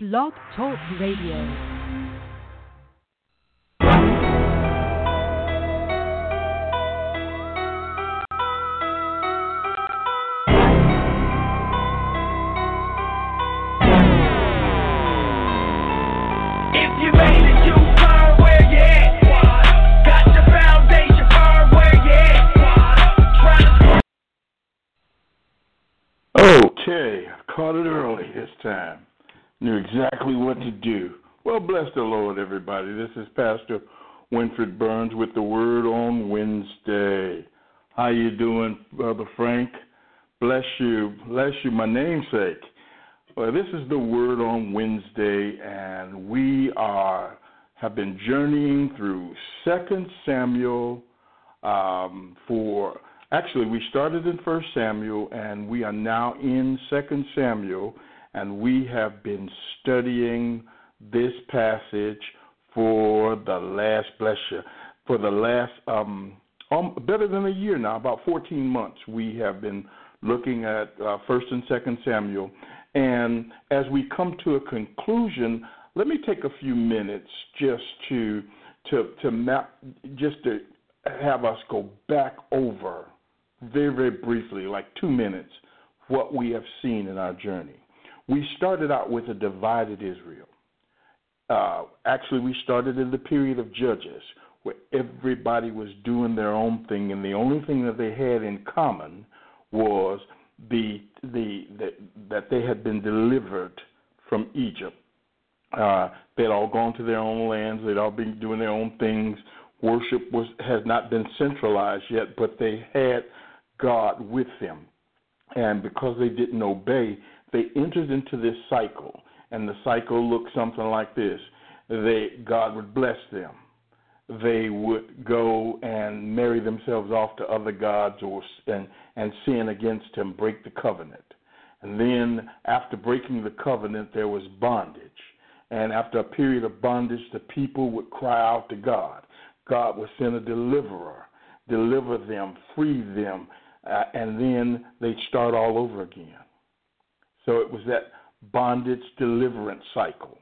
Blog Talk Radio. Knew exactly what to do. Well, bless the Lord, everybody. This is Pastor Winfred Burns with the Word on Wednesday. How you doing, Brother Frank? Bless you. Bless you, my namesake. Well, this is the Word on Wednesday, and we are have been journeying through Second Samuel um, for actually we started in First Samuel, and we are now in Second Samuel, and we have been studying this passage for the last bless you for the last um, um better than a year now, about 14 months. We have been looking at uh, First and Second Samuel, and as we come to a conclusion, let me take a few minutes just to to to map just to have us go back over very very briefly, like two minutes, what we have seen in our journey. We started out with a divided Israel. Uh, actually, we started in the period of Judges, where everybody was doing their own thing, and the only thing that they had in common was the the, the that they had been delivered from Egypt. Uh, they'd all gone to their own lands. They'd all been doing their own things. Worship was has not been centralized yet, but they had God with them, and because they didn't obey, they entered into this cycle. And the cycle looked something like this: they God would bless them. They would go and marry themselves off to other gods or and and sin against Him, break the covenant. And then after breaking the covenant, there was bondage. And after a period of bondage, the people would cry out to God. God would send a deliverer, deliver them, free them, uh, and then they'd start all over again. So it was that bondage deliverance cycle.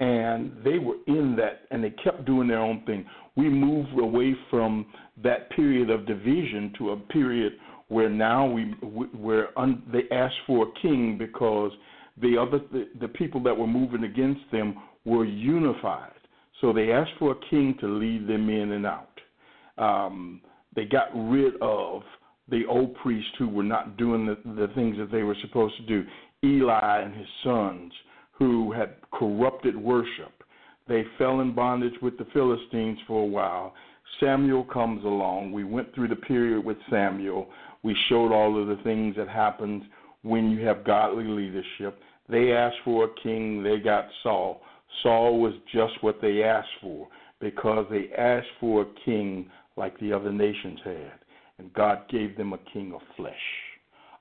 And they were in that, and they kept doing their own thing. We moved away from that period of division to a period where now we where un, they asked for a king because the other the, the people that were moving against them were unified. So they asked for a king to lead them in and out. Um, they got rid of the old priests who were not doing the, the things that they were supposed to do. Eli and his sons who had corrupted worship. They fell in bondage with the Philistines for a while. Samuel comes along. We went through the period with Samuel. We showed all of the things that happens when you have godly leadership. They asked for a king, they got Saul. Saul was just what they asked for because they asked for a king like the other nations had. And God gave them a king of flesh,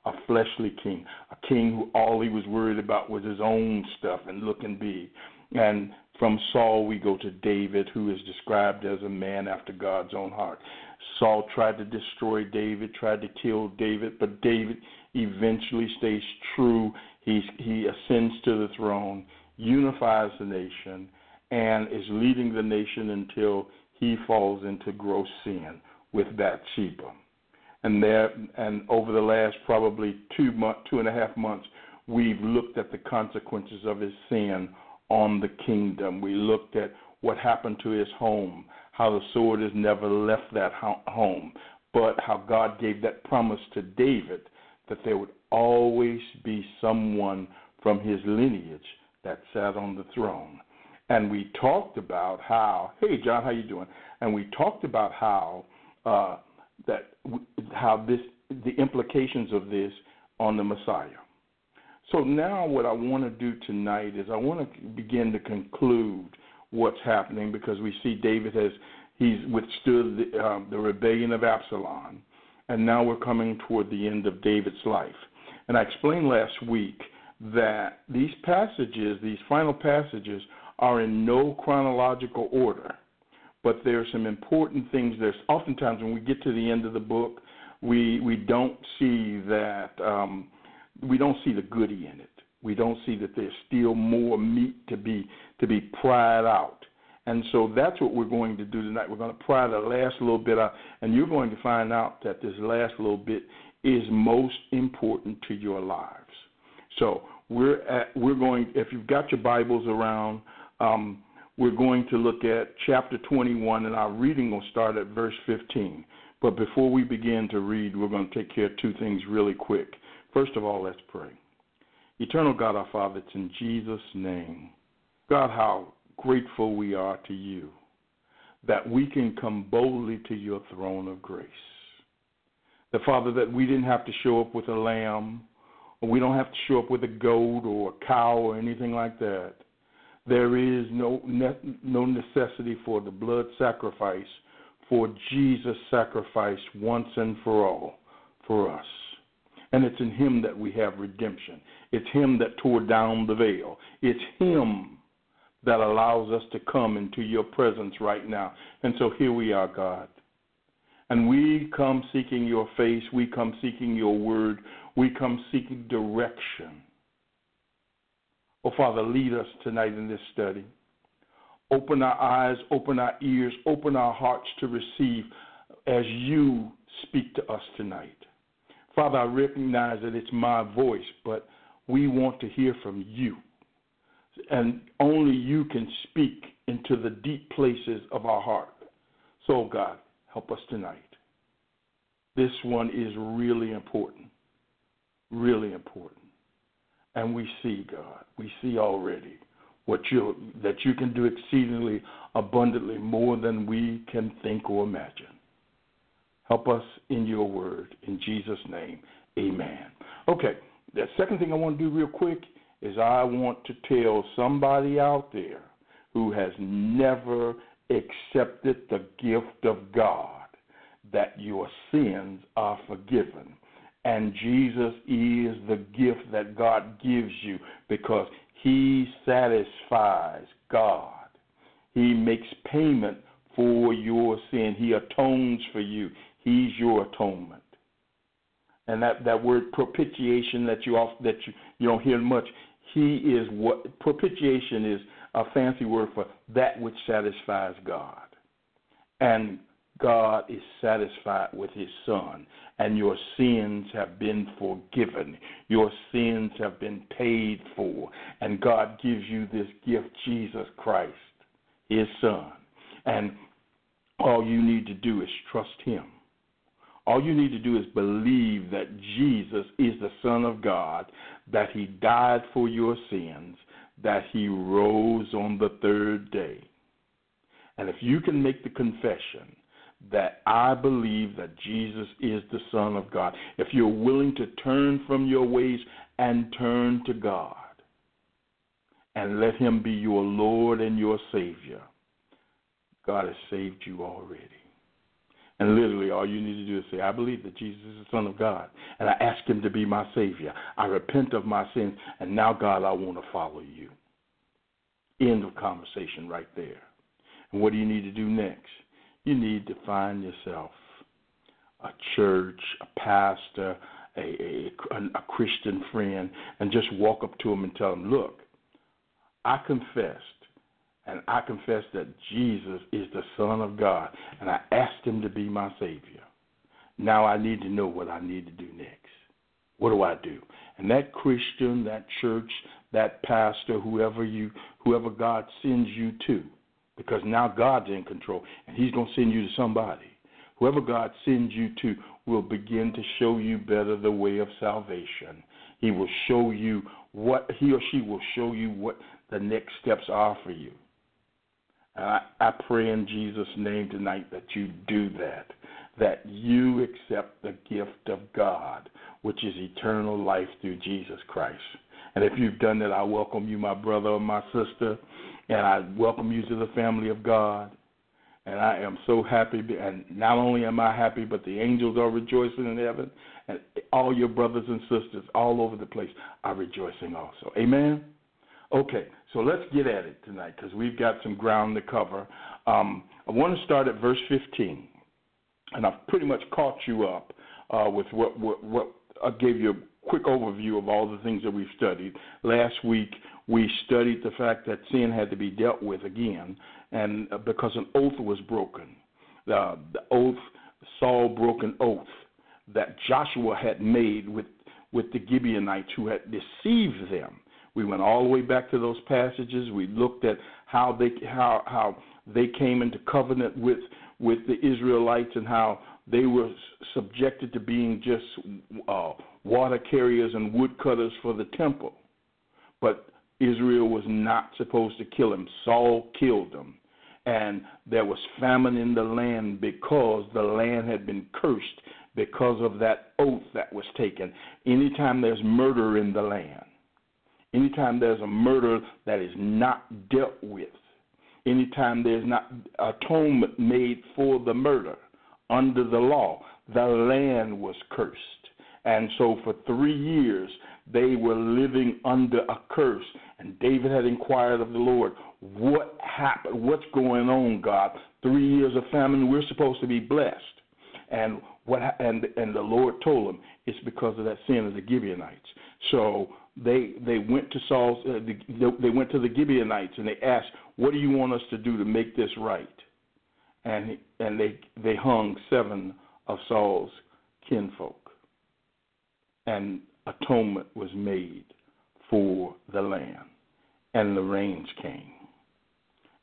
a fleshly king, a king who all he was worried about was his own stuff and looking big. And from Saul, we go to David, who is described as a man after God's own heart. Saul tried to destroy David, tried to kill David, but David eventually stays true. He's, he ascends to the throne, unifies the nation, and is leading the nation until he falls into gross sin with Bathsheba. And there, and over the last probably two month, two and a half months, we've looked at the consequences of his sin on the kingdom. We looked at what happened to his home, how the sword has never left that home, but how God gave that promise to David that there would always be someone from his lineage that sat on the throne. And we talked about how, hey John, how you doing? And we talked about how uh, that how this the implications of this on the Messiah. So now what I want to do tonight is I want to begin to conclude what's happening because we see David has he's withstood the, um, the rebellion of Absalom, and now we're coming toward the end of David's life. And I explained last week that these passages, these final passages, are in no chronological order, but there are some important things. There's oftentimes when we get to the end of the book, we we don't see that um, we don't see the goody in it. We don't see that there's still more meat to be to be pried out. And so that's what we're going to do tonight. We're going to pry the last little bit out, and you're going to find out that this last little bit is most important to your lives. So we're at, we're going. If you've got your Bibles around, um, we're going to look at chapter 21, and our reading will start at verse 15. But before we begin to read, we're going to take care of two things really quick. First of all, let's pray. Eternal God, our Father, it's in Jesus' name. God, how grateful we are to you that we can come boldly to your throne of grace. The Father, that we didn't have to show up with a lamb, or we don't have to show up with a goat or a cow or anything like that. There is no no necessity for the blood sacrifice, for Jesus sacrificed once and for all for us. And it's in Him that we have redemption. It's Him that tore down the veil. It's Him that allows us to come into your presence right now. And so here we are, God. And we come seeking your face. We come seeking your word. We come seeking direction. Oh, Father, lead us tonight in this study. Open our eyes, open our ears, open our hearts to receive as you speak to us tonight. Father, I recognize that it's my voice, but we want to hear from you and only you can speak into the deep places of our heart. So, God, help us tonight. This one is really important, really important. And we see, God, we see already what you that you can do exceedingly abundantly more than we can think or imagine. Help us in your word. In Jesus' name, amen. Okay, the second thing I want to do real quick is I want to tell somebody out there who has never accepted the gift of God that your sins are forgiven. And Jesus is the gift that God gives you because he satisfies God. He makes payment for your sin. He atones for you. He's your atonement. And that, that word propitiation that you that you, you don't hear much, he is what propitiation is a fancy word for that which satisfies God. And God is satisfied with his son, and your sins have been forgiven. Your sins have been paid for, and God gives you this gift, Jesus Christ, his son. And all you need to do is trust him. All you need to do is believe that Jesus is the Son of God, that He died for your sins, that He rose on the third day. And if you can make the confession that I believe that Jesus is the Son of God, if you're willing to turn from your ways and turn to God and let Him be your Lord and your Savior, God has saved you already. And literally, all you need to do is say, I believe that Jesus is the Son of God, and I ask Him to be my Savior. I repent of my sins, and now, God, I want to follow you. End of conversation right there. And what do you need to do next? You need to find yourself a church, a pastor, a, a, a Christian friend, and just walk up to them and tell them, Look, I confessed and I confess that Jesus is the Son of God, and I asked Him to be my Savior. Now I need to know what I need to do next. What do I do? And that Christian, that church, that pastor, whoever you, whoever God sends you to, because now God's in control, and He's going to send you to somebody. Whoever God sends you to will begin to show you better the way of salvation. He will show you what he or she will show you what the next steps are for you. I, I pray in Jesus' name tonight that you do that, that you accept the gift of God, which is eternal life through Jesus Christ. And if you've done that, I welcome you, my brother or my sister, and I welcome you to the family of God. And I am so happy. And not only am I happy, but the angels are rejoicing in heaven, and all your brothers and sisters all over the place are rejoicing also. Amen. Okay, so let's get at it tonight because we've got some ground to cover. Um, I want to start at verse 15, and I've pretty much caught you up uh, with what, what, what I gave you a quick overview of all the things that we've studied. Last week we studied the fact that sin had to be dealt with again, and uh, because an oath was broken, the, the oath Saul broke an oath that Joshua had made with with the Gibeonites who had deceived them. We went all the way back to those passages. We looked at how they how how they came into covenant with with the Israelites and how they were subjected to being just uh, water carriers and woodcutters for the temple. But Israel was not supposed to kill him. Saul killed him. And there was famine in the land because the land had been cursed because of that oath that was taken. Anytime there's murder in the land, anytime there's a murder that is not dealt with, anytime there's not atonement made for the murder under the law, the land was cursed. And so for three years, they were living under a curse. And David had inquired of the Lord, What happened? What's going on, God? Three years of famine, we're supposed to be blessed. And what and and the Lord told him it's because of that sin of the Gibeonites. So they they went to Saul's uh, the, they went to the Gibeonites and they asked, "What do you want us to do to make this right?" And and they they hung seven of Saul's kinfolk, and atonement was made for the land, and the rains came.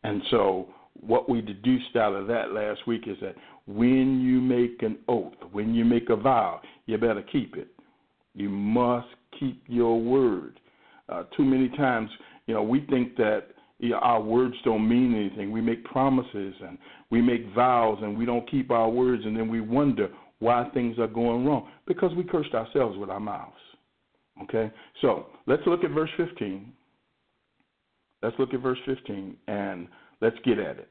And so what we deduced out of that last week is that when you make an oath, when you make a vow, you better keep it. You must keep your word. Uh, too many times, you know, we think that you know, our words don't mean anything. We make promises and we make vows and we don't keep our words, and then we wonder why things are going wrong because we cursed ourselves with our mouths. Okay, so let's look at verse 15. Let's look at verse 15 and let's get at it.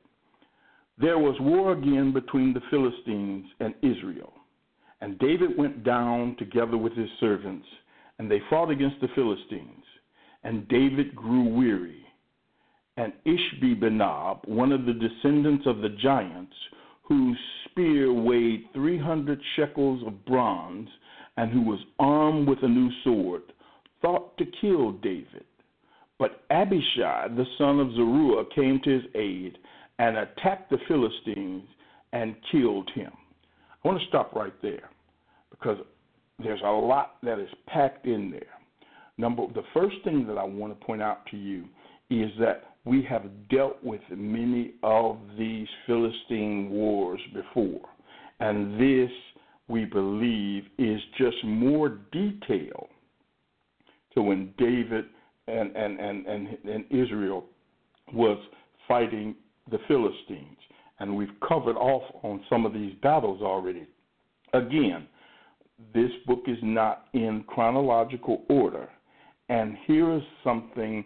There was war again between the Philistines and Israel. And David went down together with his servants, and they fought against the Philistines. And David grew weary. And Ishbi-benob, one of the descendants of the giants, whose spear weighed 300 shekels of bronze, and who was armed with a new sword, thought to kill David. But Abishai, the son of Zeruiah, came to his aid and attacked the Philistines and killed him. I want to stop right there because there's a lot that is packed in there. Number the first thing that I want to point out to you is that we have dealt with many of these Philistine wars before. And this, we believe, is just more detail to when David and, and, and, and, and Israel was fighting the Philistines. And we've covered off on some of these battles already. Again, this book is not in chronological order. And here is something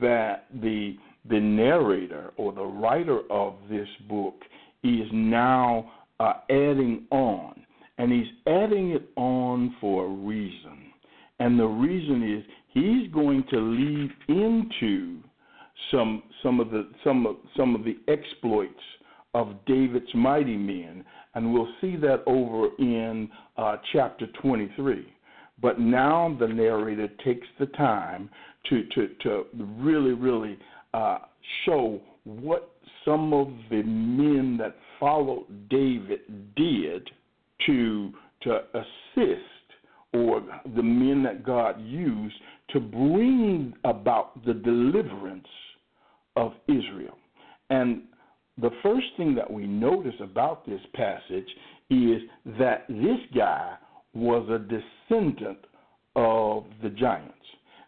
that the the narrator or the writer of this book is now uh, adding on. And he's adding it on for a reason. And the reason is he's going to lead into some some of the some of some of the exploits of David's mighty men, and we'll see that over in uh, chapter 23. But now the narrator takes the time to to to really really uh, show what some of the men that followed David did to to assist or the men that God used to bring about the deliverance of Israel. And the first thing that we notice about this passage is that this guy was a descendant of the giants.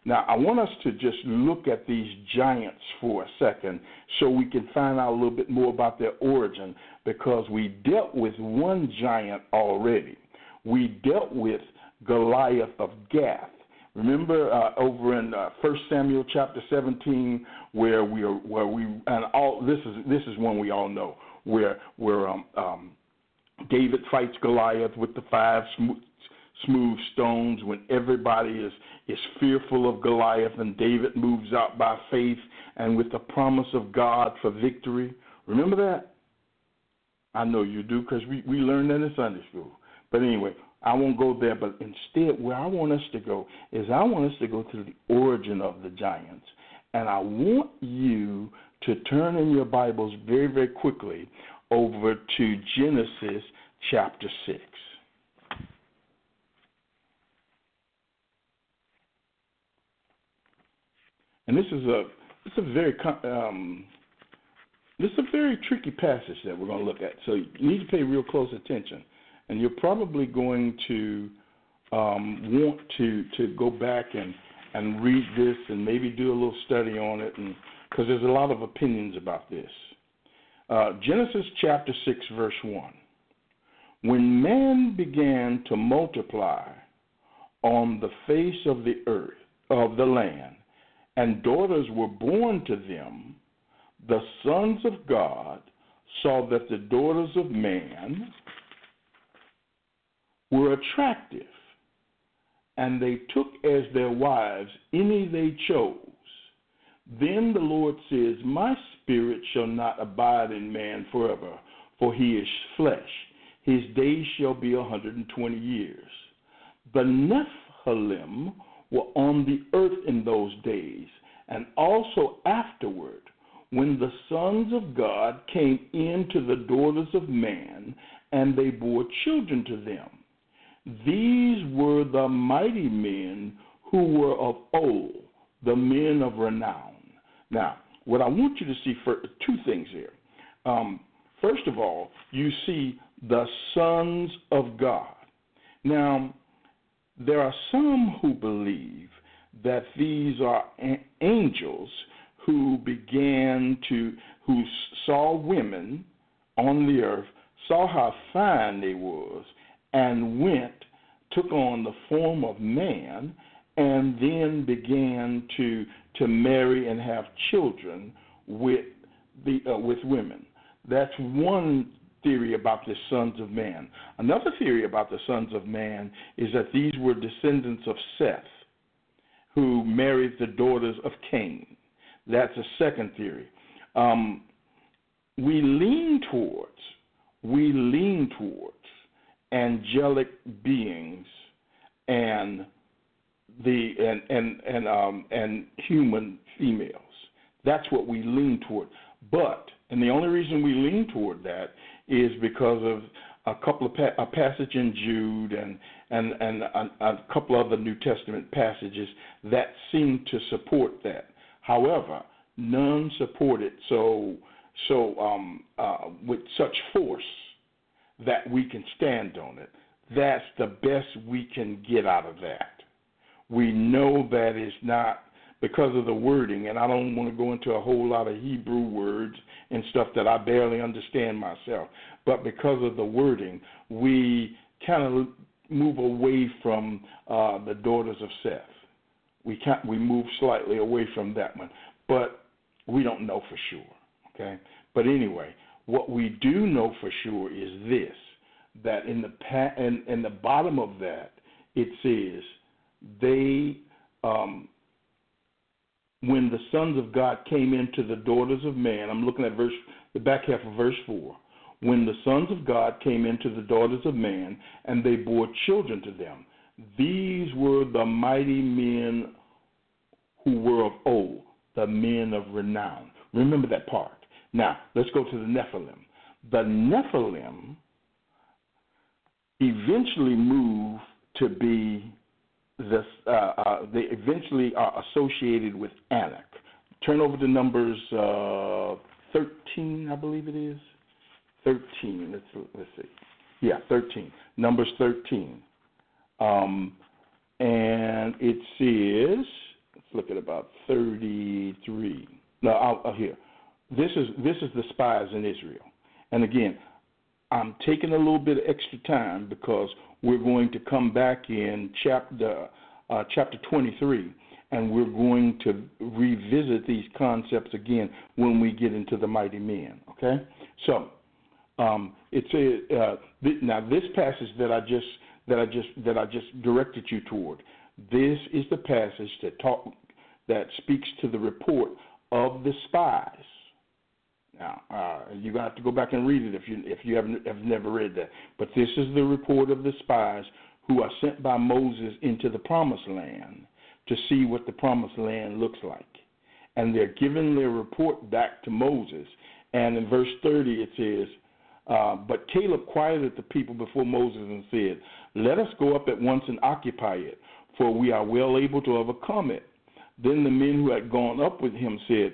Now, I want us to just look at these giants for a second so we can find out a little bit more about their origin because we dealt with one giant already. We dealt with Goliath of Gath. Remember uh, over in uh, First Samuel chapter 17, where we are, where we and all this is this is one we all know where where um, um, David fights Goliath with the five smooth, smooth stones when everybody is is fearful of Goliath and David moves out by faith and with the promise of God for victory. Remember that? I know you do because we we learned that in Sunday school. But anyway, I won't go there, but instead, where I want us to go is I want us to go to the origin of the giants. And I want you to turn in your Bibles very, very quickly over to Genesis chapter 6. And this is a it's a very um, this is a very tricky passage that we're going to look at. So you need to pay real close attention, and you're probably going to um, want to to go back and and read this and maybe do a little study on it, and because there's a lot of opinions about this. Uh, Genesis chapter six verse one. When man began to multiply on the face of the earth of the land and daughters were born to them, the sons of God saw that the daughters of man were attractive, and they took as their wives any they chose. Then the Lord says, My spirit shall not abide in man forever, for he is flesh. His days shall be a 120 years. The Nephilim were on the earth in those days, and also afterward, when the sons of God came in to the daughters of man, and they bore children to them. These were the mighty men who were of old, the men of renown. Now, what I want you to see for two things here. Um, first of all, you see the sons of God. Now, there are some who believe that these are angels who began to, who saw women on the earth, saw how fine they was, and went, took on the form of man, and then began to to marry and have children with the uh, with women. That's one theory about the sons of man. Another theory about the sons of man is that these were descendants of Seth, who married the daughters of Cain. That's a second theory. Um, we lean towards, we lean towards angelic beings and the and and and um and human females. That's what we lean toward. But and the only reason we lean toward that is because of a couple of pa- a passage in Jude and and and a, a couple other New Testament passages that seem to support that. However, none support it so so um, uh, with such force that we can stand on it. That's the best we can get out of that. We know that is not because of the wording, and I don't want to go into a whole lot of Hebrew words and stuff that I barely understand myself. But because of the wording, we kind of move away from uh, the daughters of Seth. We can't, we move slightly away from that one, but we don't know for sure. Okay, but anyway, what we do know for sure is this: that in the pa- in, in the bottom of that it says they um, when the sons of God came into the daughters of man, I'm looking at verse the back half of verse four. When the sons of God came into the daughters of man, and they bore children to them, these were the mighty men who were of old, the men of renown. Remember that part. Now, let's go to the Nephilim. The Nephilim eventually move to be this, uh, uh, they eventually are associated with Anak. Turn over to Numbers uh, 13, I believe it is. 13. Let's let's see. Yeah, 13. Numbers 13. Um, and it says, let's look at about 33. No, I'll, I'll here. This is this is the spies in Israel. And again, I'm taking a little bit of extra time because we're going to come back in chapter uh, chapter 23, and we're going to revisit these concepts again when we get into the mighty men. Okay, so um, it's a uh, th- now this passage that I just that I just that I just directed you toward. This is the passage that talk that speaks to the report of the spies now, uh, gonna have to go back and read it if you if you haven't have never read that. But this is the report of the spies who are sent by Moses into the promised land to see what the promised land looks like. And they're giving their report back to Moses. And in verse 30 it says, uh, But Caleb quieted the people before Moses and said, Let us go up at once and occupy it, for we are well able to overcome it. Then the men who had gone up with him said,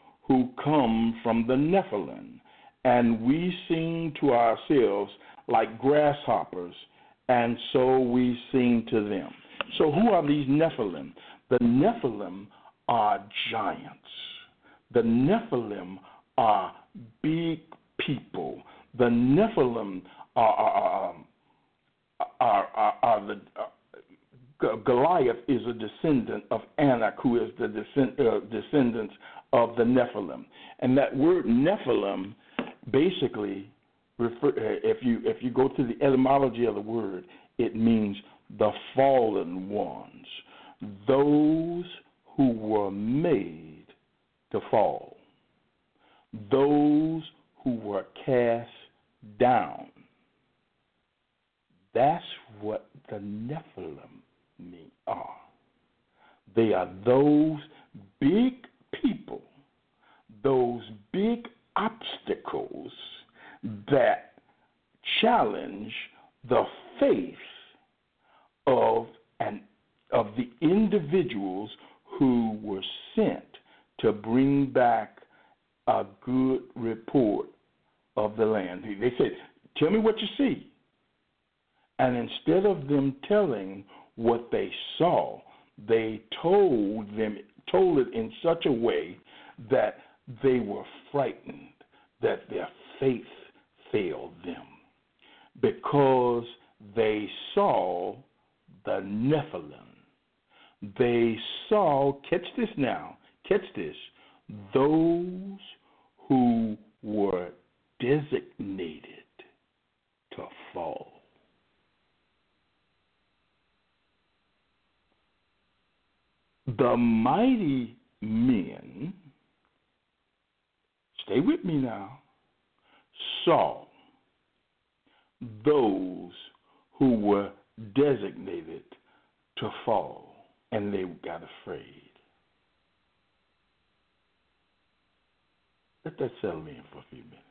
who come from the Nephilim. And we seemed to ourselves like grasshoppers, and so we seemed to them. So, who are these Nephilim? The Nephilim are giants. The Nephilim are big people. The Nephilim are, are, are, are, are the. Goliath is a descendant of Anak, who is the descend, uh, descendants of the Nephilim. And that word Nephilim basically refer, uh, if you if you go to the etymology of the word, it means the fallen ones, those who were made to fall, those who were cast down. That's what the Nephilim are. They are those big people, those big obstacles that challenge the faith of an of the individuals who were sent to bring back a good report of the land. They said, Tell me what you see. And instead of them telling what they saw, they told them told it in such a way that they were frightened, that their faith failed them. Because they saw the Nephilim. They saw, catch this now, catch this, those who were designated to fall. The mighty men, stay with me now, saw those who were designated to fall, and they got afraid. Let that settle in for a few minutes.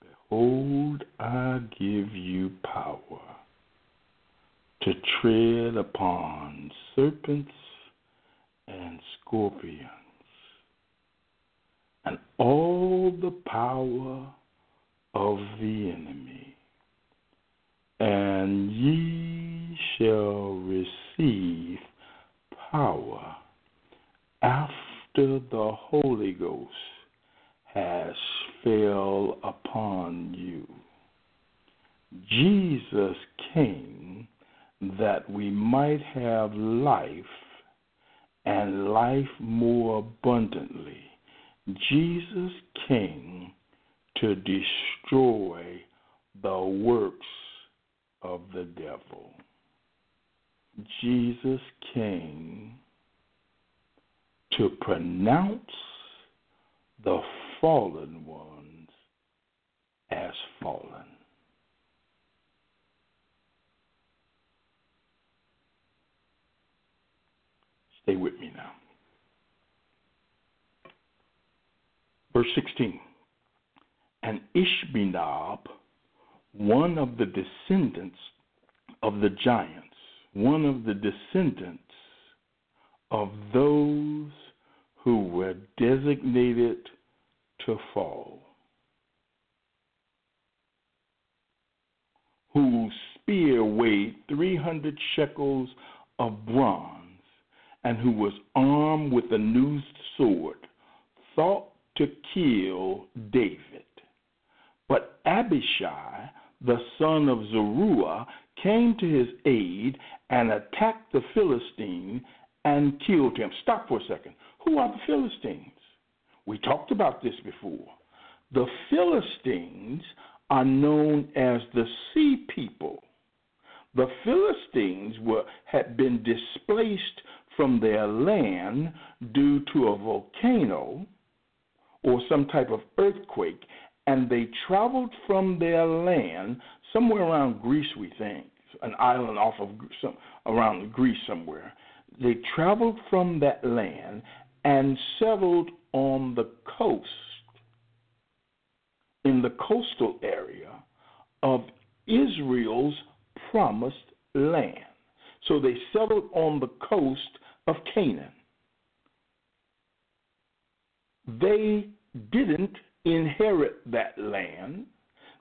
Behold, I give you power to tread upon serpents and scorpions and all the power of the enemy, and ye shall receive power after the Holy Ghost has fell upon you. Jesus came that we might have life and life more abundantly. Jesus came to destroy the works of the devil. Jesus came to pronounce the fallen ones as fallen. Stay with me now. Verse 16. And Ishbinab, one of the descendants of the giants, one of the descendants of those who were designated to fall, whose spear weighed 300 shekels of bronze, and who was armed with a new sword, thought to kill David. But Abishai, the son of Zeruiah, came to his aid and attacked the Philistine and killed him. Stop for a second. Who are the Philistines? We talked about this before. The Philistines are known as the sea people. The Philistines were, had been displaced from their land due to a volcano or some type of earthquake, and they traveled from their land somewhere around Greece, we think, an island off of some, around Greece somewhere. They traveled from that land and settled on the coast, in the coastal area of Israel's promised land. So they settled on the coast of Canaan. They didn't inherit that land.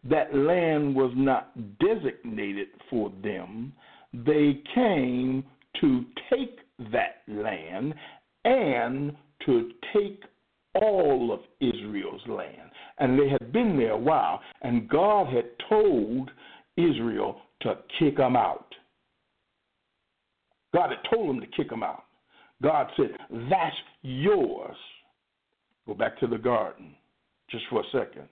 That land was not designated for them. They came to take that land and to take all of Israel's land. And they had been there a while, and God had told Israel to kick them out. God had told them to kick them out. God said, That's yours. Go back to the garden just for a second.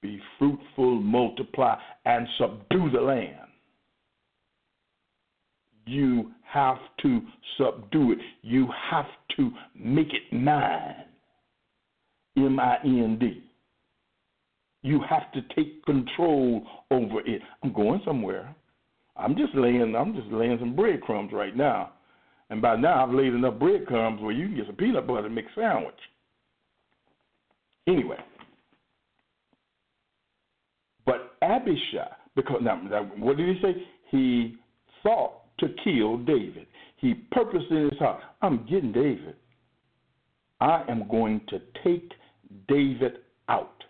Be fruitful, multiply, and subdue the land. You have to subdue it. You have to make it mine. M I N D. You have to take control over it. I'm going somewhere. I'm just laying I'm just laying some breadcrumbs right now. And by now I've laid enough breadcrumbs where you can get some peanut butter a sandwich. Anyway. But Abishai, because now, now what did he say? He thought to kill David. He purposed in his heart, I'm getting David. I am going to take David out.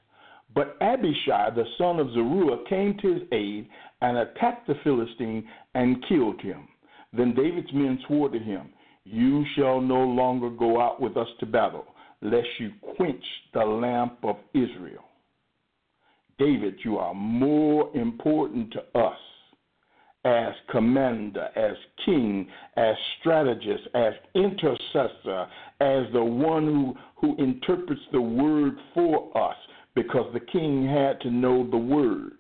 But Abishai, the son of Zeruiah, came to his aid and attacked the Philistine and killed him. Then David's men swore to him, You shall no longer go out with us to battle, lest you quench the lamp of Israel. David, you are more important to us as commander, as king, as strategist, as intercessor, as the one who, who interprets the word for us, because the king had to know the word,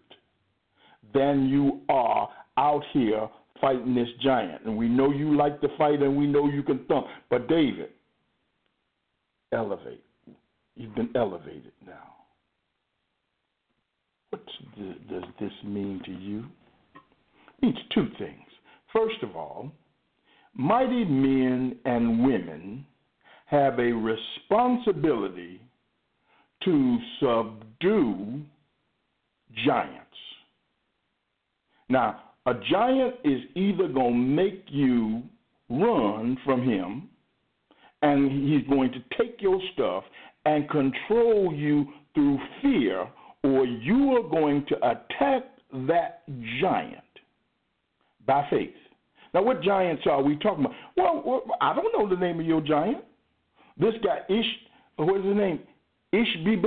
than you are out here fighting this giant. And we know you like to fight and we know you can thump. But David, elevate. You've been elevated now. What does this mean to you? It means two things. First of all, mighty men and women have a responsibility to subdue giants. Now, a giant is either going to make you run from him, and he's going to take your stuff and control you through fear, or you are going to attack that giant by faith. Now, what giants are we talking about? Well, I don't know the name of your giant. This guy, Ish, what is his name? Ishbi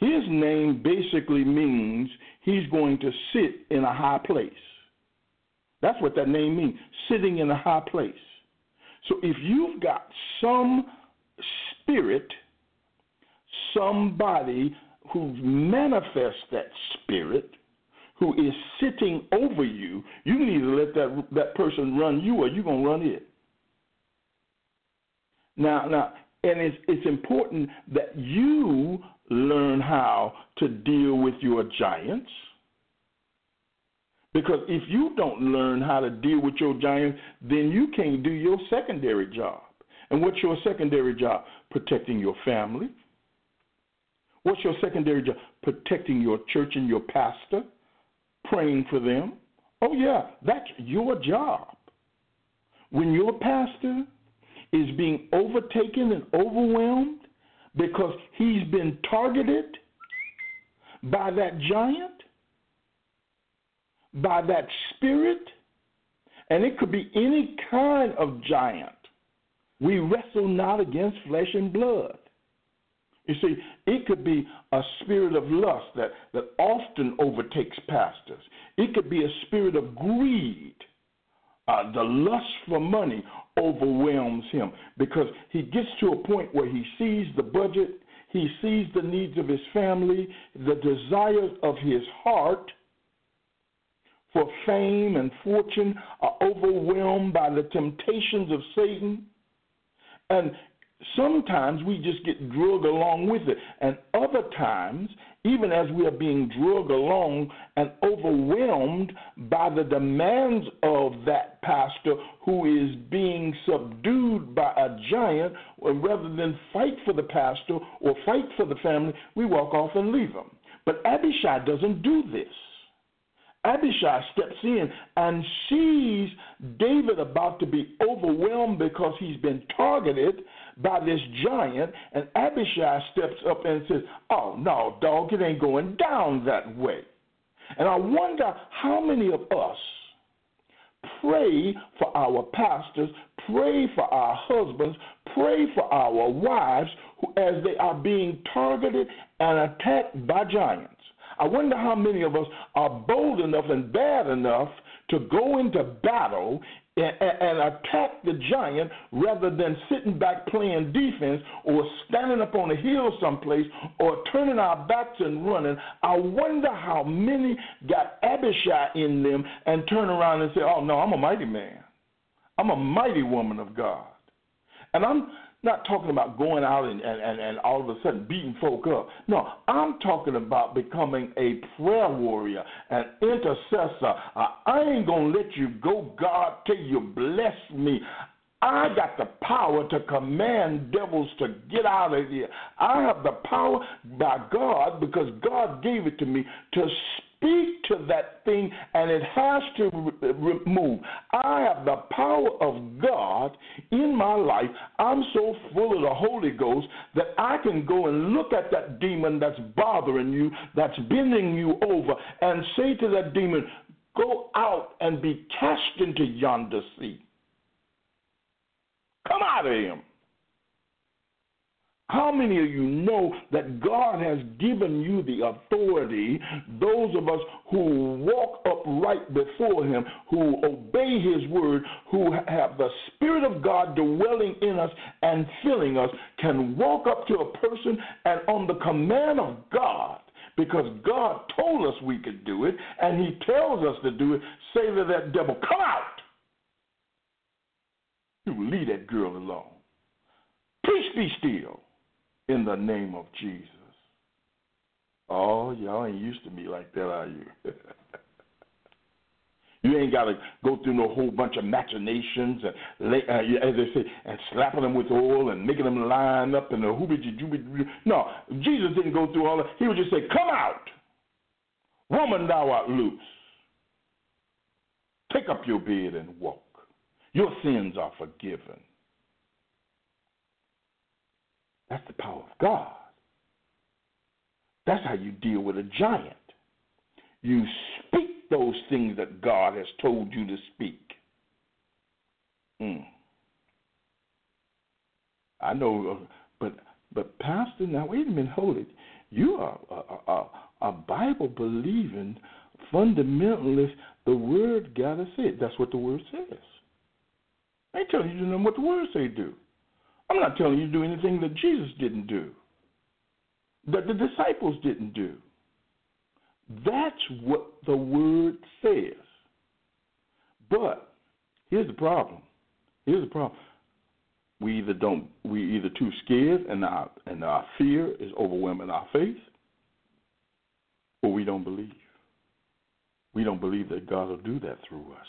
His name basically means he's going to sit in a high place. That's what that name means, sitting in a high place. So if you've got some spirit, somebody who manifests that spirit, who is sitting over you, you can either let that that person run you or you're gonna run it. Now, now, and it's it's important that you learn how to deal with your giants. Because if you don't learn how to deal with your giants, then you can't do your secondary job. And what's your secondary job? Protecting your family. What's your secondary job? Protecting your church and your pastor, praying for them. Oh, yeah, that's your job. When your pastor is being overtaken and overwhelmed, because he's been targeted by that giant, by that spirit, and it could be any kind of giant. We wrestle not against flesh and blood. You see, it could be a spirit of lust that, that often overtakes pastors. It could be a spirit of greed. Uh, the lust for money overwhelms him because he gets to a point where he sees the budget, he sees the needs of his family, the desires of his heart for fame and fortune are overwhelmed by the temptations of Satan. And sometimes we just get drugged along with it. And other times, even as we are being drugged along and overwhelmed by the demands of that pastor who is being subdued by a giant, rather than fight for the pastor or fight for the family, we walk off and leave them. But Abishai doesn't do this. Abishai steps in and sees David about to be overwhelmed because he's been targeted by this giant, and Abishai steps up and says, Oh, no, dog, it ain't going down that way. And I wonder how many of us pray for our pastors, pray for our husbands, pray for our wives who, as they are being targeted and attacked by giants. I wonder how many of us are bold enough and bad enough to go into battle and, attack the giant rather than sitting back playing defense or standing up on a hill someplace or turning our backs and running. I wonder how many got Abishai in them and turn around and say, Oh, no, I'm a mighty man. I'm a mighty woman of God. And I'm not talking about going out and, and, and, all of a sudden beating folk up. No, I'm talking about becoming a prayer warrior, an intercessor. I ain't going to let you go, God, till you bless me. I got the power to command devils to get out of here. I have the power by God because God gave it to me to speak to that thing and it has to remove. I have the power of God in my life. I'm so full of the Holy Ghost that I can go and look at that demon that's bothering you, that's bending you over, and say to that demon, Go out and be cast into yonder sea. Come out of him. How many of you know that God has given you the authority? Those of us who walk upright before Him, who obey His word, who have the Spirit of God dwelling in us and filling us, can walk up to a person and, on the command of God, because God told us we could do it, and He tells us to do it, say to that devil, Come out! You leave that girl alone. Peace be still in the name of Jesus. Oh, y'all ain't used to me like that, are you? you ain't got to go through no whole bunch of machinations and, lay, uh, as they say, and slapping them with oil and making them line up and the doobity. No, Jesus didn't go through all that. He would just say, "Come out, woman, thou art loose. Take up your bed and walk. Your sins are forgiven." That's the power of God. That's how you deal with a giant. You speak those things that God has told you to speak. Mm. I know, uh, but but Pastor, now wait a minute, hold it. You are a, a, a Bible believing fundamentalist. The Word gotta say it. That's what the Word says. I ain't telling you to know what the Word say do. I'm not telling you to do anything that Jesus didn't do, that the disciples didn't do. That's what the word says. But here's the problem. Here's the problem. We either don't we either too scared and our and our fear is overwhelming our faith, or we don't believe. We don't believe that God will do that through us.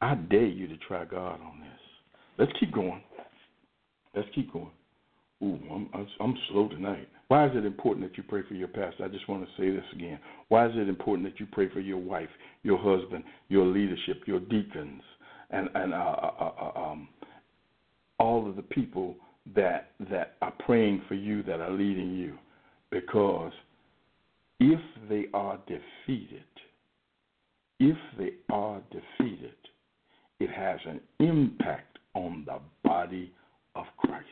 I dare you to try God on this. Let's keep going. Let's keep going. Ooh, I'm, I'm slow tonight. Why is it important that you pray for your pastor? I just want to say this again. Why is it important that you pray for your wife, your husband, your leadership, your deacons, and and uh, uh, uh, uh um, all of the people that that are praying for you, that are leading you? Because if they are defeated, if they are defeated, it has an impact on the body of Christ.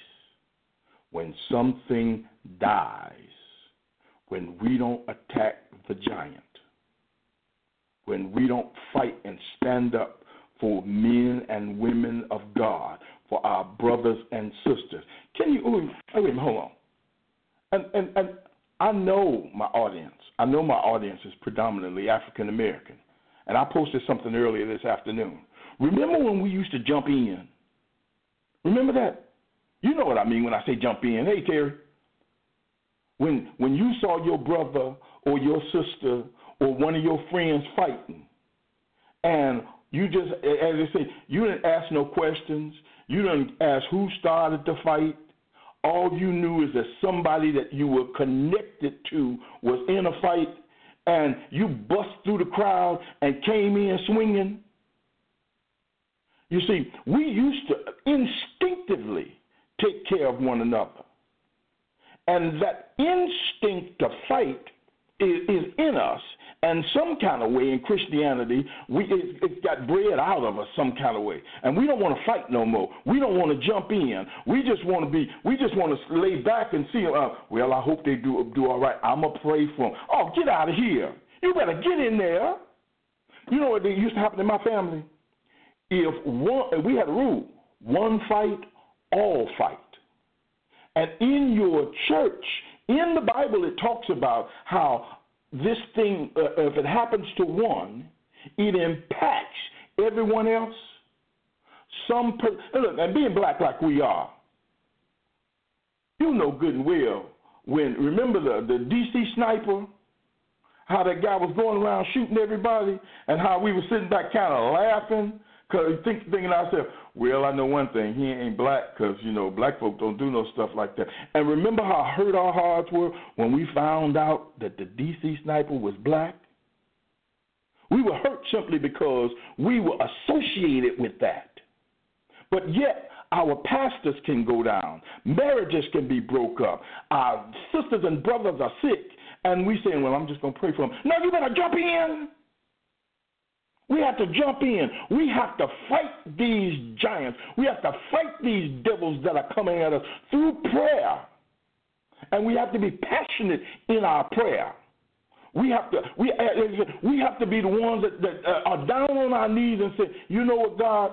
when something dies, when we don't attack the giant, when we don't fight and stand up for men and women of God, for our brothers and sisters. Can you, oh, wait, hold on. And, and, and I know my audience. I know my audience is predominantly African American. And I posted something earlier this afternoon. Remember when we used to jump in? Remember that? You know what I mean when I say jump in. Hey, Terry. When when you saw your brother or your sister or one of your friends fighting, and you just, as they say, you didn't ask no questions. You didn't ask who started the fight. All you knew is that somebody that you were connected to was in a fight, and you bust through the crowd and came in swinging. You see, we used to instinctively take care of one another. And that instinct to fight is, is in us. And some kind of way in Christianity, we it, it got bred out of us some kind of way, and we don't want to fight no more. We don't want to jump in. We just want to be. We just want to lay back and see. Uh, well, I hope they do do all right. I'm gonna pray for them. Oh, get out of here! You better get in there. You know what used to happen in my family? If one, we had a rule: one fight, all fight. And in your church, in the Bible, it talks about how this thing, uh, if it happens to one, it impacts everyone else. Some per- look, and being black like we are, you know good and well when remember the the DC sniper, how that guy was going around shooting everybody, and how we were sitting back kind of laughing Cause think, thinking to ourselves, well, I know one thing, he ain't black, cause you know black folk don't do no stuff like that. And remember how hurt our hearts were when we found out that the DC sniper was black. We were hurt simply because we were associated with that. But yet, our pastors can go down, marriages can be broke up, our sisters and brothers are sick, and we saying, well, I'm just gonna pray for them. No, you better jump in. We have to jump in. We have to fight these giants. We have to fight these devils that are coming at us through prayer. And we have to be passionate in our prayer. We have to we uh, we have to be the ones that, that uh, are down on our knees and say, you know what, God,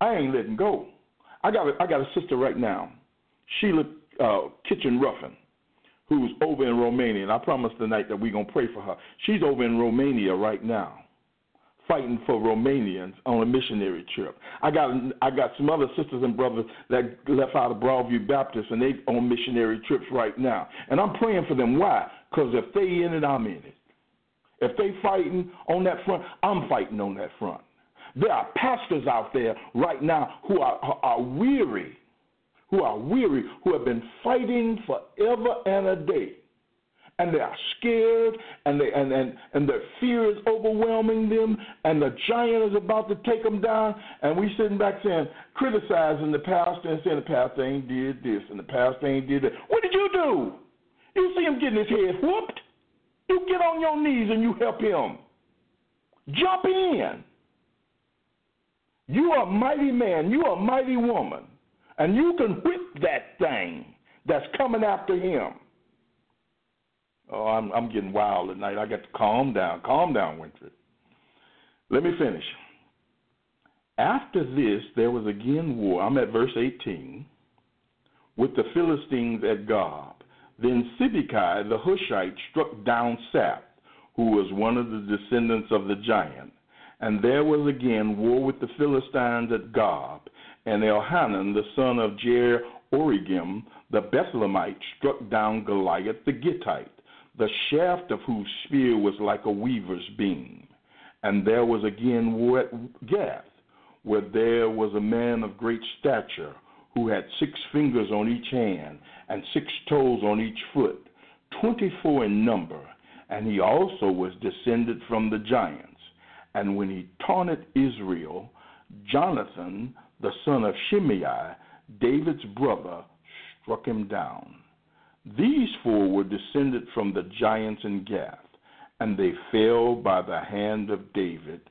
I ain't letting go. I got a, I got a sister right now, Sheila uh, Kitchen Ruffin, who's over in Romania, and I promised tonight that we're gonna pray for her. She's over in Romania right now fighting for Romanians on a missionary trip. I got I got some other sisters and brothers that left out of Broadview Baptist and they on missionary trips right now. And I'm praying for them. Why? Because if they in it, I'm in it. If they fighting on that front, I'm fighting on that front. There are pastors out there right now who are, are weary, who are weary, who have been fighting forever and a day and they are scared and they and, and and their fear is overwhelming them and the giant is about to take them down. And we sitting back saying criticizing the pastor and saying the pastor ain't did this and the pastor ain't did that. What did you do? You see him getting his head whooped. You get on your knees and you help him. Jump in. You are a mighty man. You are a mighty woman. And you can whip that thing that's coming after him Oh, I'm I'm getting wild at night. I got to calm down. Calm down, Winfred. Let me finish. After this, there was again war. I'm at verse 18. With the Philistines at Gob. Then Sibbecai the Hushite struck down Saph, who was one of the descendants of the giant. And there was again war with the Philistines at Gob. And Elhanan, the son of Jair Oregim, the Bethlehemite, struck down Goliath the Gittite the shaft of whose spear was like a weaver's beam. And there was again at Gath, where there was a man of great stature, who had six fingers on each hand, and six toes on each foot, twenty four in number, and he also was descended from the giants. And when he taunted Israel, Jonathan, the son of Shimei, David's brother, struck him down. These four were descended from the giants in Gath, and they fell by the hand of David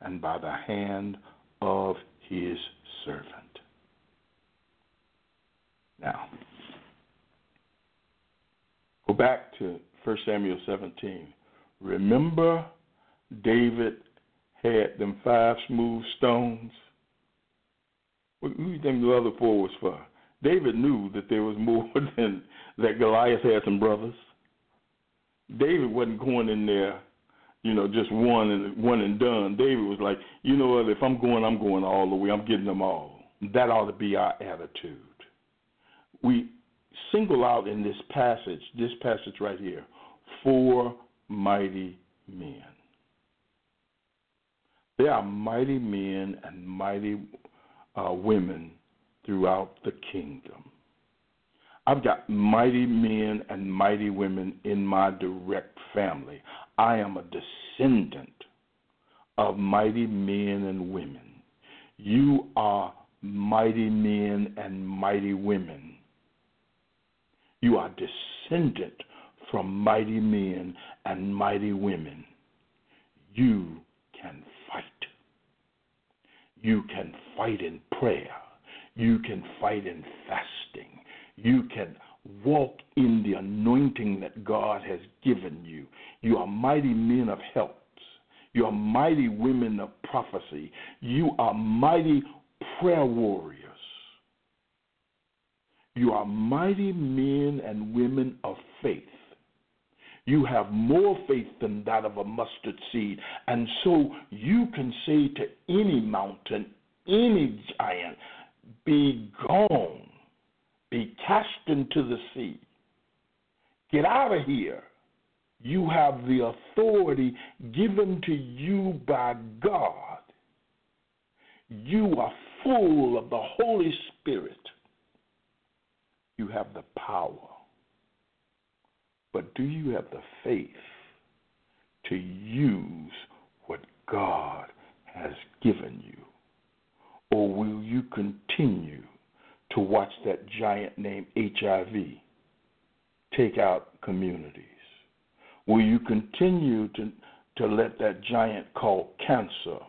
and by the hand of his servant. Now, go back to 1 Samuel 17. Remember, David had them five smooth stones. What do you think the other four was for? David knew that there was more than that Goliath had some brothers. David wasn't going in there, you know, just one and one and done. David was like, you know what, if I'm going, I'm going all the way. I'm getting them all. That ought to be our attitude. We single out in this passage, this passage right here, four mighty men. There are mighty men and mighty uh, women throughout the kingdom. I've got mighty men and mighty women in my direct family. I am a descendant of mighty men and women. You are mighty men and mighty women. You are descendant from mighty men and mighty women. You can fight. You can fight in prayer. You can fight in fasting. You can walk in the anointing that God has given you. You are mighty men of helps. You are mighty women of prophecy. You are mighty prayer warriors. You are mighty men and women of faith. You have more faith than that of a mustard seed. And so you can say to any mountain, any giant, be gone, be cast into the sea, get out of here. You have the authority given to you by God. You are full of the Holy Spirit. You have the power. But do you have the faith to use what God has given you? Or will you continue to watch that giant named HIV take out communities? Will you continue to, to let that giant called cancer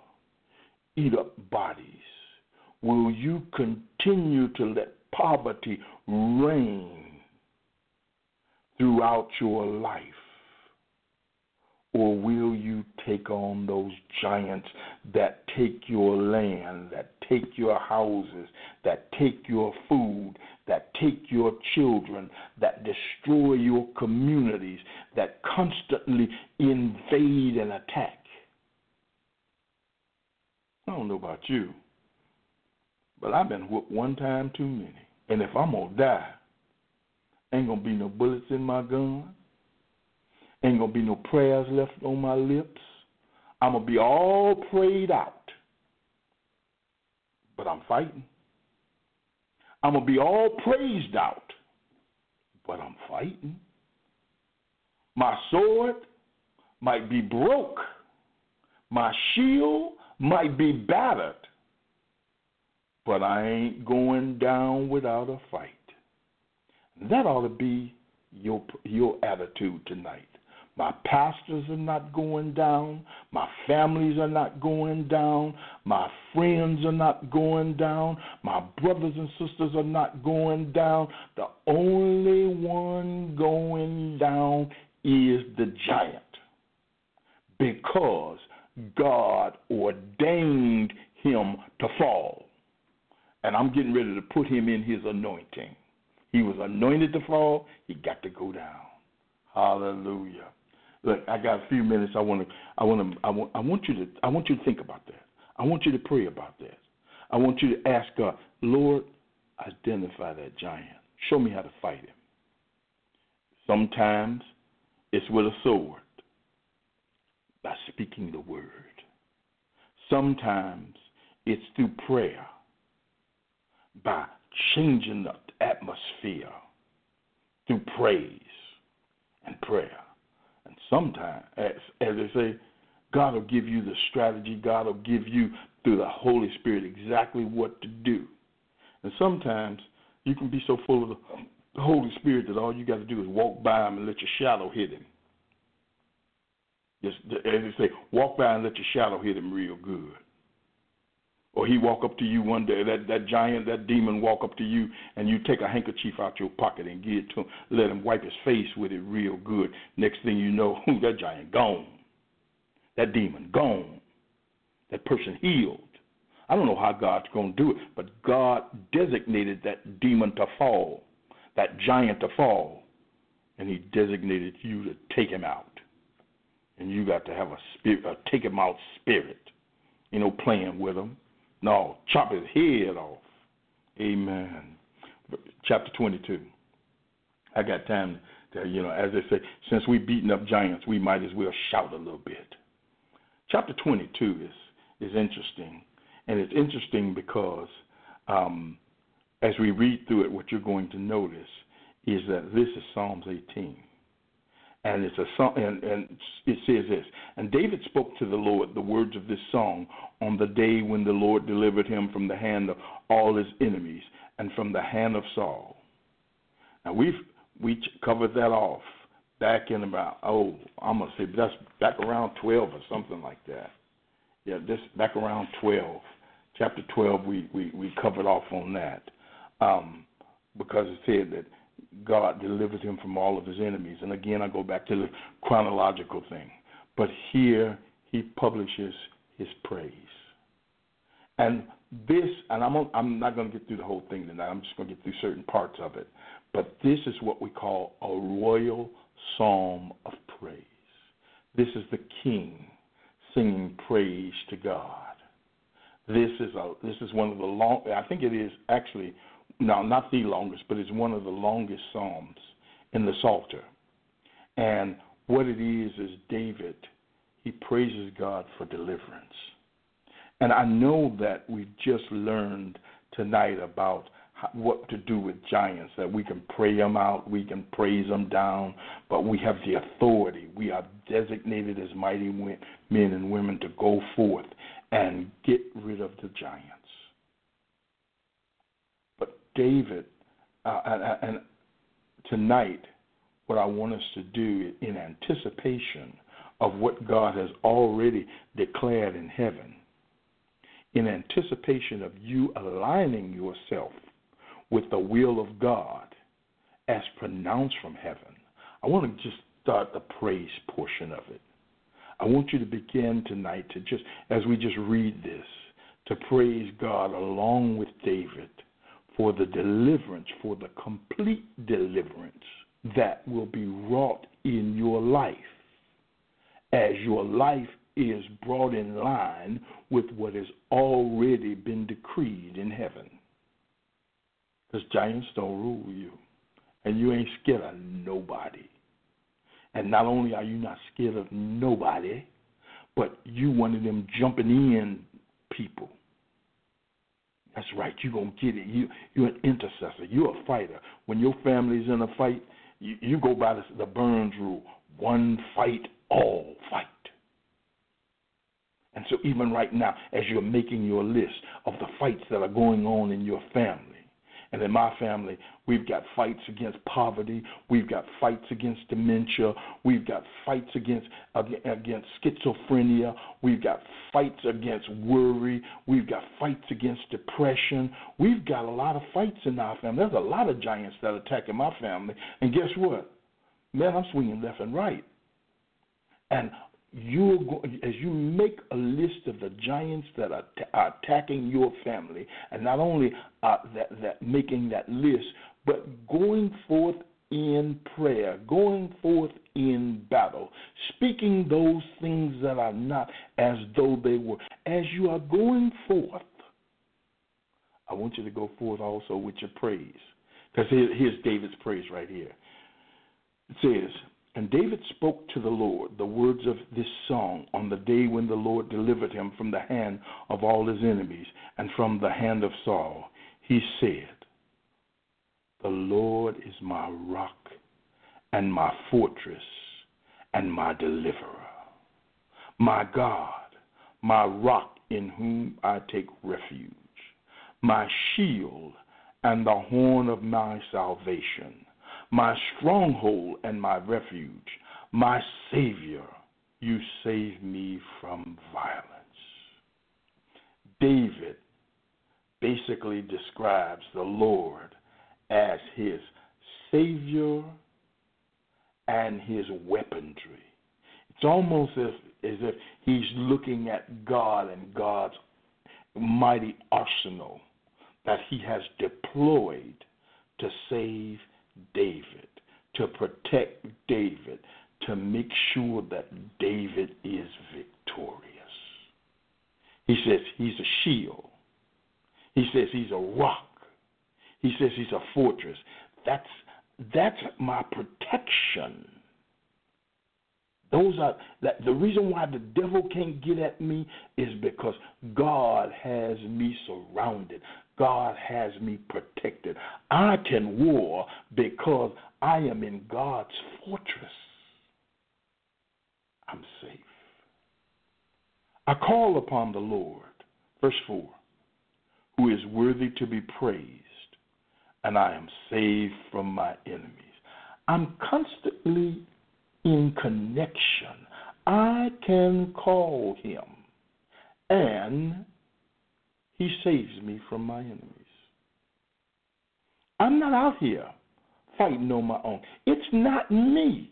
eat up bodies? Will you continue to let poverty reign throughout your life? Or will you take on those giants that take your land, that take your houses, that take your food, that take your children, that destroy your communities, that constantly invade and attack? I don't know about you, but I've been whooped one time too many. And if I'm going to die, ain't going to be no bullets in my gun Ain't gonna be no prayers left on my lips. I'm gonna be all prayed out. But I'm fighting. I'm gonna be all praised out. But I'm fighting. My sword might be broke. My shield might be battered. But I ain't going down without a fight. That ought to be your your attitude tonight. My pastors are not going down. My families are not going down. My friends are not going down. My brothers and sisters are not going down. The only one going down is the giant because God ordained him to fall. And I'm getting ready to put him in his anointing. He was anointed to fall, he got to go down. Hallelujah. Look, I got a few minutes. I want to, I want to, I want, I want you to, I want you to think about that. I want you to pray about that. I want you to ask God, Lord, identify that giant. Show me how to fight him. Sometimes it's with a sword, by speaking the word. Sometimes it's through prayer, by changing the atmosphere through praise and prayer. And sometimes, as, as they say, God will give you the strategy. God will give you through the Holy Spirit exactly what to do. And sometimes you can be so full of the Holy Spirit that all you got to do is walk by him and let your shadow hit him. Just as they say, walk by and let your shadow hit him real good. Or he walk up to you one day, that, that giant, that demon walk up to you, and you take a handkerchief out your pocket and give it to him, let him wipe his face with it real good. Next thing you know, that giant gone. That demon gone. That person healed. I don't know how God's going to do it, but God designated that demon to fall, that giant to fall, and He designated you to take him out. And you got to have a spirit, a take him out spirit. You know, playing with him. No, chop his head off. Amen. Chapter 22. I got time to, you know, as they say, since we've beaten up giants, we might as well shout a little bit. Chapter 22 is, is interesting. And it's interesting because um, as we read through it, what you're going to notice is that this is Psalms 18 and it's a song, and, and it says this. And David spoke to the Lord the words of this song on the day when the Lord delivered him from the hand of all his enemies and from the hand of Saul. Now we've we covered that off back in about oh I'm gonna say that's back around twelve or something like that. Yeah, this back around twelve, chapter twelve. We we we covered off on that um, because it said that God delivered him from all of his enemies. And again, I go back to the chronological thing. But here he publishes his praise. And this, and I'm, I'm not going to get through the whole thing tonight, I'm just going to get through certain parts of it. But this is what we call a royal psalm of praise. This is the king singing praise to God. This is a this is one of the long I think it is actually no, not the longest, but it's one of the longest psalms in the Psalter. And what it is is David, he praises God for deliverance. And I know that we've just learned tonight about what to do with giants, that we can pray them out, we can praise them down, but we have the authority. We are designated as mighty men and women to go forth and get rid of the giants. David, uh, and, and tonight, what I want us to do in anticipation of what God has already declared in heaven, in anticipation of you aligning yourself with the will of God as pronounced from heaven, I want to just start the praise portion of it. I want you to begin tonight to just, as we just read this, to praise God along with David for the deliverance, for the complete deliverance that will be wrought in your life as your life is brought in line with what has already been decreed in heaven. Because giants don't rule you, and you ain't scared of nobody. And not only are you not scared of nobody, but you one of them jumping in people that's right. You're gonna get it. You you're an intercessor. You're a fighter. When your family's in a fight, you, you go by the, the Burns rule: one fight, all fight. And so even right now, as you're making your list of the fights that are going on in your family, and in my family, we've got fights against poverty, we've got fights against dementia, we've got fights against against schizophrenia, we've got fights against worry, we've got fights against depression. We've got a lot of fights in our family. There's a lot of giants that attack in my family, and guess what? Man, I'm swinging left and right. And you're go- as you make a list of the giants that are, t- are attacking your family, and not only uh, that, that making that list, but going forth in prayer, going forth in battle, speaking those things that are not as though they were. As you are going forth, I want you to go forth also with your praise. Because here's David's praise right here. It says, and David spoke to the Lord the words of this song on the day when the Lord delivered him from the hand of all his enemies and from the hand of Saul. He said, The Lord is my rock and my fortress and my deliverer, my God, my rock in whom I take refuge, my shield and the horn of my salvation my stronghold and my refuge, my Savior, you save me from violence. David basically describes the Lord as his Savior and his weaponry. It's almost as, as if he's looking at God and God's mighty arsenal that he has deployed to save David, to protect David, to make sure that David is victorious. He says he's a shield. He says he's a rock. He says he's a fortress. That's that's my protection. Those are that the reason why the devil can't get at me is because God has me surrounded. God has me protected. I can war because I am in God's fortress. I'm safe. I call upon the Lord, verse 4, who is worthy to be praised, and I am saved from my enemies. I'm constantly in connection. I can call him, and he saves me from my enemies. I'm not out here fighting on my own. It's not me.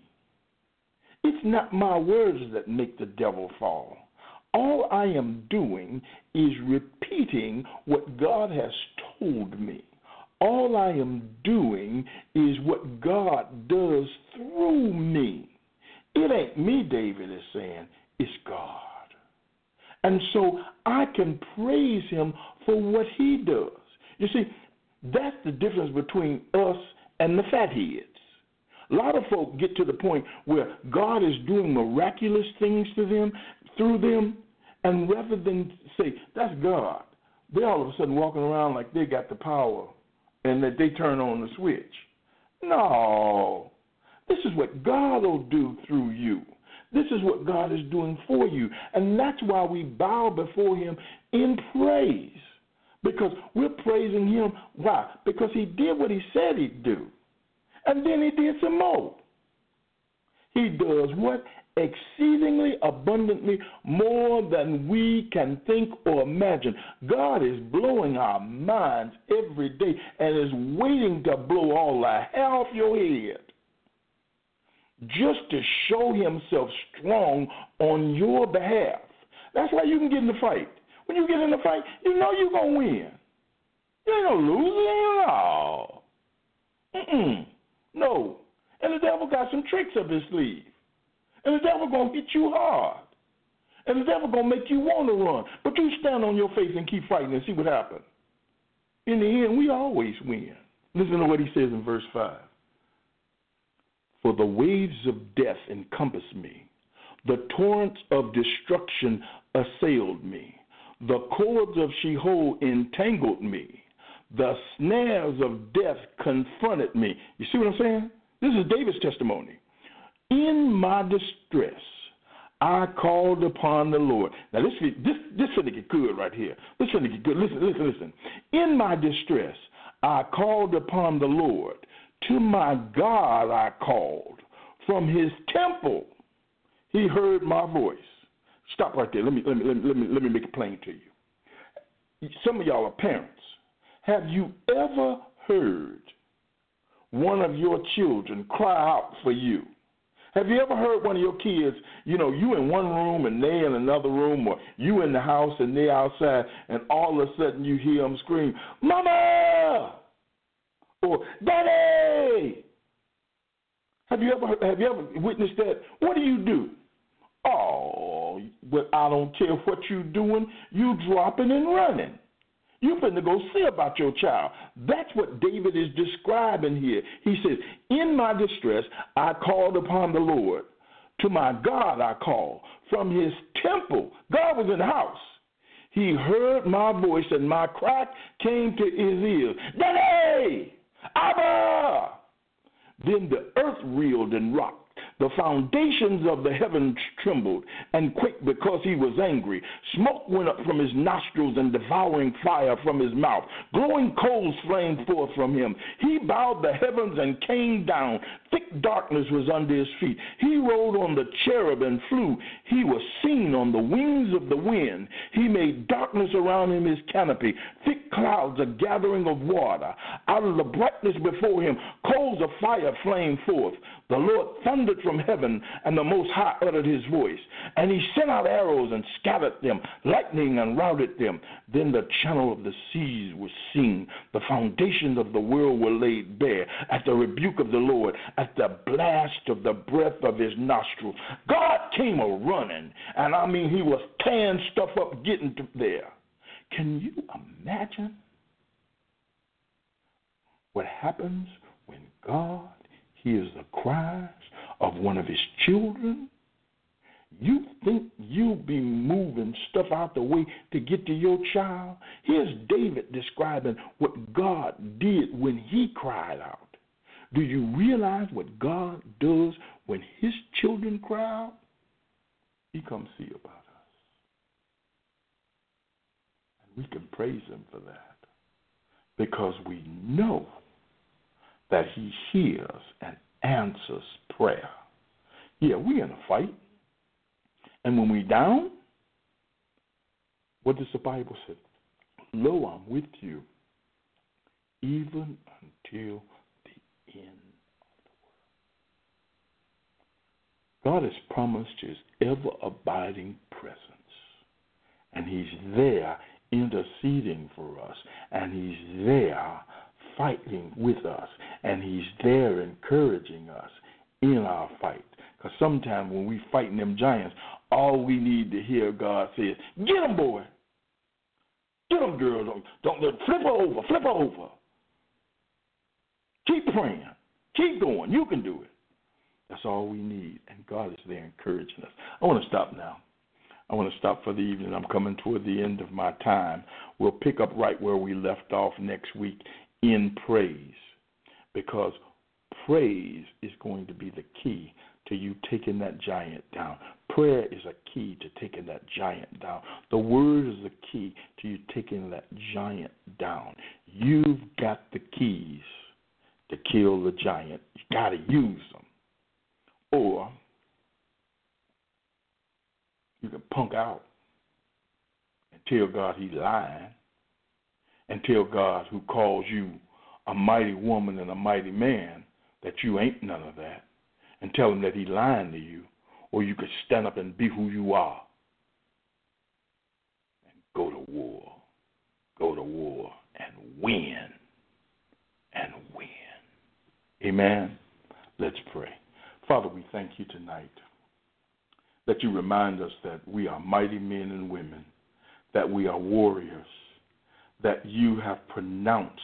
It's not my words that make the devil fall. All I am doing is repeating what God has told me. All I am doing is what God does through me. It ain't me, David is saying, it's God. And so I can praise him for what he does. You see, that's the difference between us and the fatheads. A lot of folk get to the point where God is doing miraculous things to them, through them, and rather than say, that's God, they're all of a sudden walking around like they got the power and that they turn on the switch. No. This is what God will do through you. This is what God is doing for you. And that's why we bow before Him in praise. Because we're praising Him. Why? Because He did what He said He'd do. And then He did some more. He does what? Exceedingly abundantly more than we can think or imagine. God is blowing our minds every day and is waiting to blow all the hair off your head just to show himself strong on your behalf. That's why you can get in the fight. When you get in the fight, you know you're going to win. You ain't going to lose. No. Mm-mm. No. And the devil got some tricks up his sleeve. And the devil going to hit you hard. And the devil going to make you want to run. But you stand on your face and keep fighting and see what happens. In the end, we always win. Listen to what he says in verse 5. For the waves of death encompassed me, the torrents of destruction assailed me, the cords of Sheol entangled me, the snares of death confronted me. You see what I'm saying? This is David's testimony. In my distress, I called upon the Lord. Now this this this finna get good right here. This finna get good. Listen, listen, listen. In my distress, I called upon the Lord. To my God I called. From his temple he heard my voice. Stop right there. Let me let me let me let me, let me make it plain to you. Some of y'all are parents. Have you ever heard one of your children cry out for you? Have you ever heard one of your kids, you know, you in one room and they in another room, or you in the house and they outside, and all of a sudden you hear them scream, Mama! Or Daddy. Have you ever have you ever witnessed that? What do you do? Oh, but I don't care what you doing. You dropping and running. You finna go see about your child. That's what David is describing here. He says, In my distress, I called upon the Lord. To my God I called. From his temple, God was in the house. He heard my voice, and my cry came to his ears. Daddy! Abba! Then the earth reeled and rocked. The foundations of the heavens trembled and quaked because he was angry. Smoke went up from his nostrils and devouring fire from his mouth. Glowing coals flamed forth from him. He bowed the heavens and came down. Thick darkness was under his feet. He rode on the cherub and flew. He was seen on the wings of the wind. He made darkness around him his canopy. Thick clouds, a gathering of water. Out of the brightness before him, coals of fire flamed forth. The Lord thundered from heaven, and the Most High uttered his voice. And he sent out arrows and scattered them, lightning and routed them. Then the channel of the seas was seen. The foundations of the world were laid bare at the rebuke of the Lord, at the blast of the breath of his nostril. God came a running, and I mean, he was tearing stuff up getting to there. Can you imagine what happens when God hears the cries of one of his children? You think you'll be moving stuff out the way to get to your child? Here's David describing what God did when he cried out. Do you realize what God does when his children cry out? He comes see about us. And we can praise him for that because we know that he hears and answers prayer. Yeah, we're in a fight. And when we down, what does the Bible say? Lo, I'm with you even until the end of the world. God has promised his ever abiding presence. And he's there interceding for us. And he's there fighting with us, and He's there encouraging us in our fight. Because sometimes when we fighting them giants, all we need to hear God say is, "Get them, boy. Get them, girl. Don't, don't flip her over. Flip her over. Keep praying. Keep going. You can do it." That's all we need, and God is there encouraging us. I want to stop now. I want to stop for the evening. I'm coming toward the end of my time. We'll pick up right where we left off next week in praise because praise is going to be the key to you taking that giant down. Prayer is a key to taking that giant down. The word is the key to you taking that giant down. You've got the keys to kill the giant. You got to use them. Or you can punk out and tell God he's lying and tell God who calls you a mighty woman and a mighty man that you ain't none of that and tell him that he's lying to you or you could stand up and be who you are and go to war go to war and win and win. Amen. Let's pray. Father we thank you tonight that you remind us that we are mighty men and women that we are warriors that you have pronounced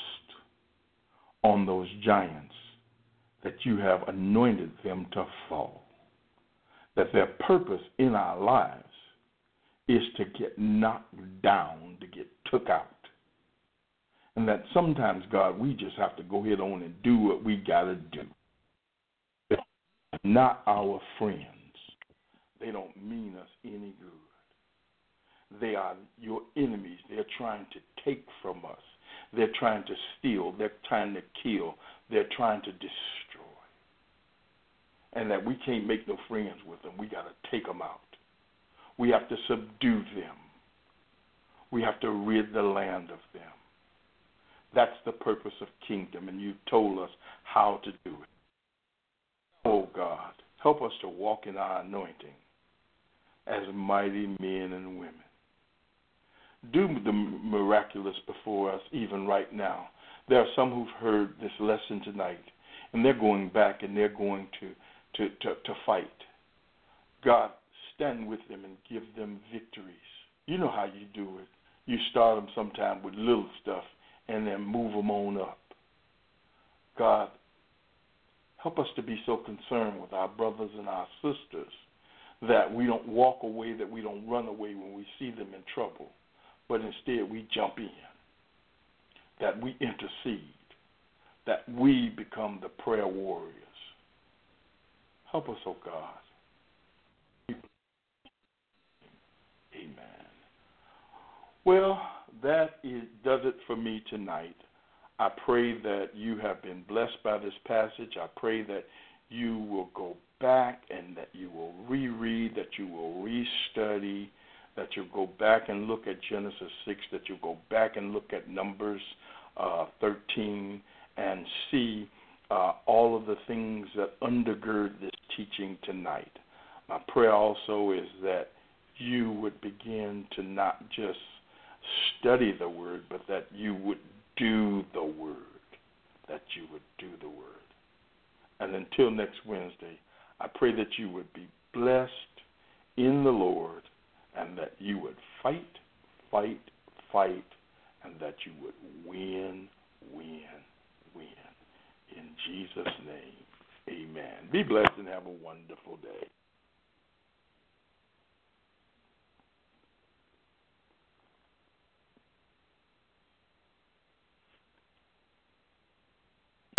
on those giants, that you have anointed them to fall, that their purpose in our lives is to get knocked down, to get took out. And that sometimes, God, we just have to go ahead on and do what we got to do. They're not our friends. They don't mean us any good. They are your enemies. They're trying to take from us. They're trying to steal. They're trying to kill. They're trying to destroy. And that we can't make no friends with them. We got to take them out. We have to subdue them. We have to rid the land of them. That's the purpose of kingdom, and you've told us how to do it. Oh God, help us to walk in our anointing as mighty men and women do the miraculous before us even right now. There are some who've heard this lesson tonight, and they're going back and they're going to, to, to, to fight. God, stand with them and give them victories. You know how you do it. You start them sometime with little stuff and then move them on up. God, help us to be so concerned with our brothers and our sisters that we don't walk away, that we don't run away when we see them in trouble but instead we jump in, that we intercede, that we become the prayer warriors. Help us, oh God. Amen. Well, that is, does it for me tonight. I pray that you have been blessed by this passage. I pray that you will go back and that you will reread, that you will restudy, that you'll go back and look at Genesis 6, that you'll go back and look at Numbers uh, 13 and see uh, all of the things that undergird this teaching tonight. My prayer also is that you would begin to not just study the Word, but that you would do the Word. That you would do the Word. And until next Wednesday, I pray that you would be blessed in the Lord and that you would fight, fight, fight, and that you would win, win, win. In Jesus' name, amen. Be blessed and have a wonderful day.